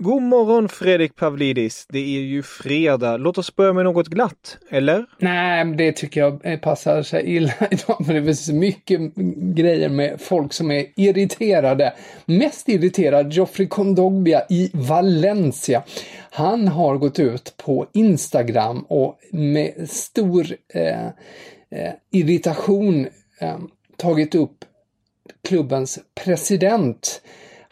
God morgon Fredrik Pavlidis. Det är ju fredag. Låt oss börja med något glatt, eller? Nej, det tycker jag passar sig illa idag. För det finns så mycket grejer med folk som är irriterade. Mest irriterad Geoffrey Kondogbia i Valencia. Han har gått ut på Instagram och med stor eh, eh, irritation eh, tagit upp klubbens president.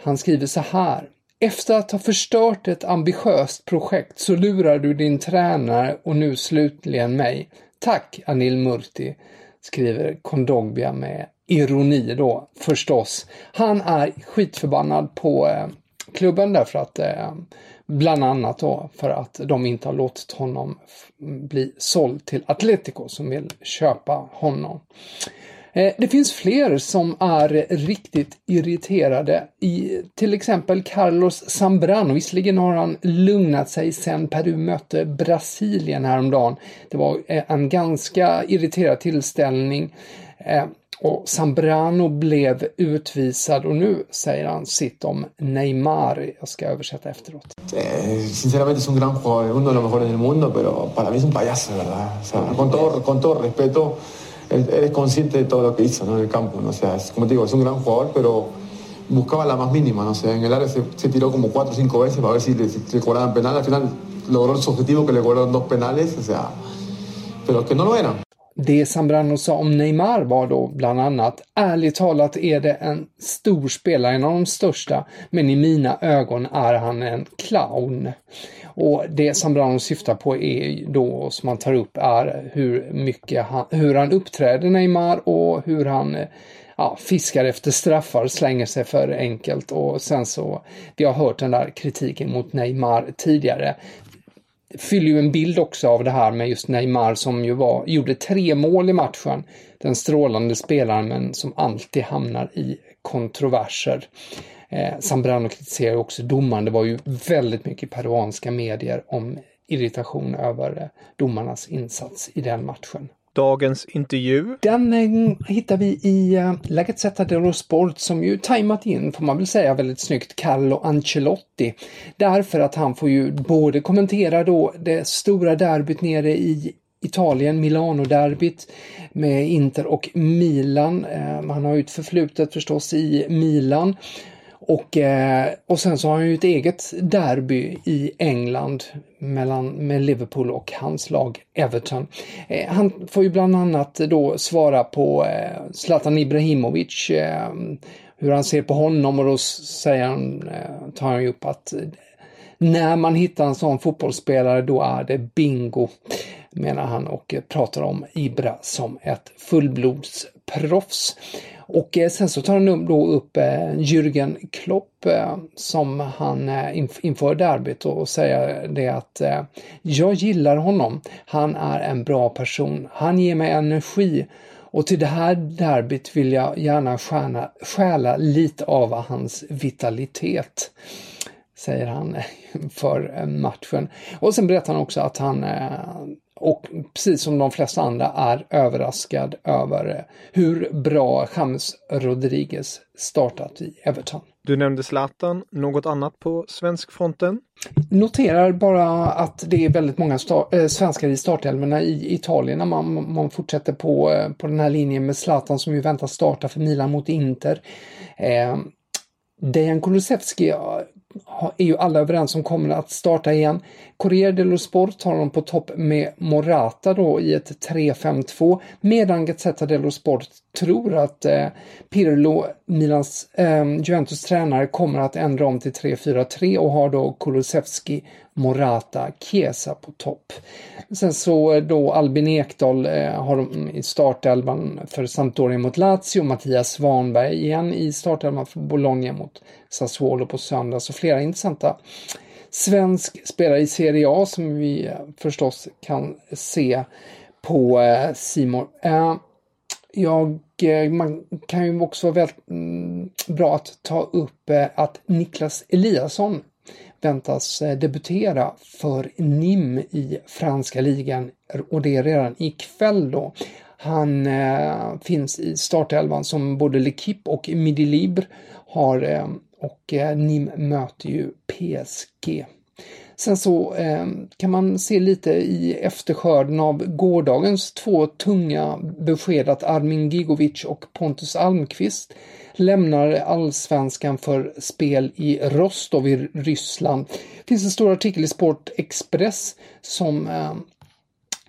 Han skriver så här. Efter att ha förstört ett ambitiöst projekt så lurar du din tränare och nu slutligen mig. Tack Anil Murti, skriver Kondogbia med ironi då förstås. Han är skitförbannad på eh, klubben därför att eh, bland annat då för att de inte har låtit honom bli såld till Atletico som vill köpa honom. Eh, det finns fler som är riktigt irriterade. I till exempel Carlos Zambrano. Visserligen har han lugnat sig sen Peru mötte Brasilien häromdagen. Det var eh, en ganska irriterad tillställning. Eh, och Zambrano blev utvisad och nu säger han sitt om Neymar. Jag ska översätta efteråt. Sinceramente es un gran jugador, uno de los mejores del mundo, pero para mí es un payaso, ¿verdad? Con, todo, con todo respeto, eres consciente de todo lo que hizo en el campo. ¿no? O es, como te digo, es un gran jugador, pero buscaba la más mínima. ¿no? O en el área se, se tiró como cuatro o cinco veces para ver si le, si le cobraban penal. Al final logró su objetivo, que le cobraron dos penales, o sea, pero que no lo eran. Det Zambrano sa om Neymar var då bland annat, ärligt talat är det en stor spelare, en av de största, men i mina ögon är han en clown. Och det Zambrano syftar på är då, som han tar upp, är hur mycket han, hur han uppträder Neymar och hur han ja, fiskar efter straffar, slänger sig för enkelt och sen så, vi har hört den där kritiken mot Neymar tidigare fyller ju en bild också av det här med just Neymar som ju var, gjorde tre mål i matchen. Den strålande spelaren men som alltid hamnar i kontroverser. Eh, Zambrano kritiserar också domaren. Det var ju väldigt mycket peruanska medier om irritation över eh, domarnas insats i den matchen. Dagens intervju. Den eh, hittar vi i eh, La Gazzetta dello Sport som ju tajmat in, får man väl säga väldigt snyggt, Carlo Ancelotti. Därför att han får ju både kommentera då det stora derbyt nere i Italien, Milano-derbyt med Inter och Milan. Eh, han har ju ett förflutet förstås i Milan. Och, eh, och sen så har han ju ett eget derby i England mellan, med Liverpool och hans lag Everton. Eh, han får ju bland annat då svara på eh, Zlatan Ibrahimovic, hur han ser på honom och då säger han, tar han ju upp att när man hittar en sån fotbollsspelare då är det bingo, menar han och pratar om Ibra som ett fullblodsproffs. Och eh, sen så tar han då upp eh, Jürgen Klopp eh, som han inför derbyt och säger det att jag gillar honom. Han är en bra person. Han ger mig energi och till det här derbyt vill jag gärna stjärna, stjäla lite av hans vitalitet. Säger han för matchen. Och sen berättar han också att han och precis som de flesta andra är överraskad över hur bra James Rodriguez startat i Everton. Du nämnde Zlatan, något annat på svenskfronten? Noterar bara att det är väldigt många äh, svenskar i startelvorna i Italien när man, man fortsätter på, äh, på den här linjen med Zlatan som ju väntas starta för Milan mot Inter. Eh, Dejan Kulusevski är ju alla överens om kommer att starta igen. Corriere dello Sport har honom på topp med Morata då i ett 3-5-2 medan Gazzetta dello Sport tror att eh, Pirlo, Milans, eh, Juventus tränare, kommer att ändra om till 3-4-3 och har då Kulusevski, Morata, Chiesa på topp. Sen så eh, då Albin Ekdal eh, har de i startelvan för Sampdoria mot Lazio, Mattias Svanberg igen i startelvan för Bologna mot Sassuolo på söndag. Så flera intressanta svensk spelare i Serie A som vi eh, förstås kan se på eh, Simor. Jag, Eh, man kan ju också vara väldigt mm, bra att ta upp eh, att Niklas Eliasson väntas eh, debutera för NIM i franska ligan och det är redan ikväll då. Han eh, finns i startelvan som både L'Equipe och Midi Libre har eh, och eh, NIM möter ju PSG. Sen så eh, kan man se lite i efterskörden av gårdagens två tunga besked att Armin Gigovic och Pontus Almqvist lämnar allsvenskan för spel i Rostov i Ryssland. Det finns en stor artikel i Sport Express som eh,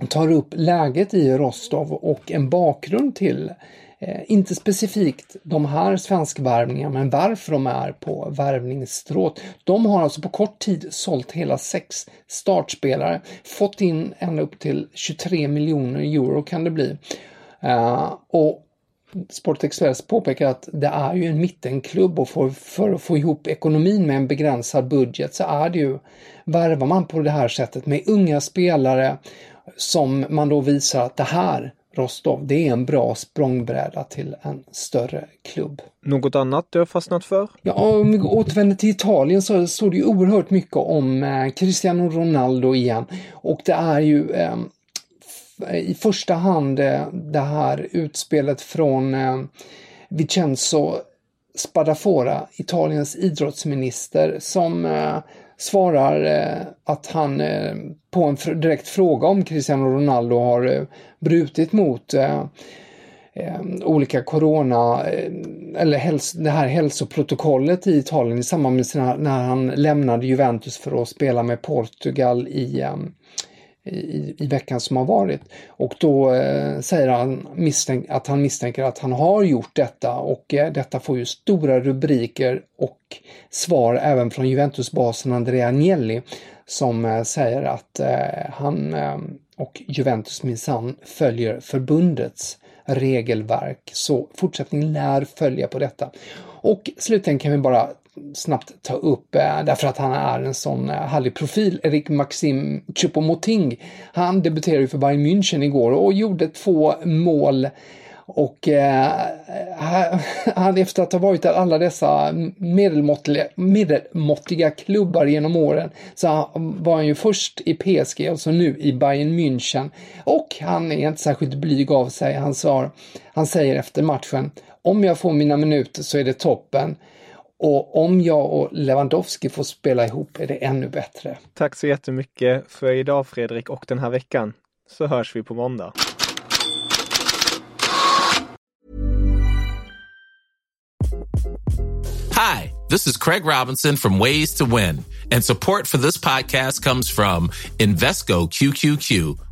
tar upp läget i Rostov och en bakgrund till Eh, inte specifikt de här svenskvärvningarna, men varför de är på värvningsstråt. De har alltså på kort tid sålt hela sex startspelare, fått in ända upp till 23 miljoner euro kan det bli. Eh, och Sport Express påpekar att det är ju en mittenklubb och för, för att få ihop ekonomin med en begränsad budget så är det ju, värvar man på det här sättet med unga spelare som man då visar att det här Rostov, det är en bra språngbräda till en större klubb. Något annat du har fastnat för? Ja, om vi återvänder till Italien så står det ju oerhört mycket om eh, Cristiano Ronaldo igen. Och det är ju eh, i första hand eh, det här utspelet från eh, Vincenzo Spadafora, Italiens idrottsminister, som eh, svarar eh, att han eh, på en direkt fråga om Cristiano Ronaldo har eh, brutit mot eh, eh, olika corona eh, eller det här hälsoprotokollet i Italien i samband med sina, när han lämnade Juventus för att spela med Portugal i i, i veckan som har varit. Och då eh, säger han misstänk, att han misstänker att han har gjort detta och eh, detta får ju stora rubriker och svar även från Juventusbasen Andrea Agnelli som eh, säger att eh, han eh, och Juventus minsann följer förbundets regelverk. Så fortsättningen lär följa på detta. Och slutligen kan vi bara snabbt ta upp eh, därför att han är en sån eh, härlig profil. Erik Maxim Choupo-Moting. Han debuterade ju för Bayern München igår och gjorde två mål och eh, eh han efter att ha varit där alla dessa medelmåttiga, medelmåttiga klubbar genom åren så var han ju först i PSG och så alltså nu i Bayern München. Och han är inte särskilt blyg av sig. Han, sa, han säger efter matchen om jag får mina minuter så är det toppen. Och om jag och Lewandowski får spela ihop är det ännu bättre. Tack så jättemycket för idag Fredrik och den här veckan. Så hörs vi på måndag. Hi, this is Craig Robinson from Ways to Win and support for this podcast comes from Invesco QQQ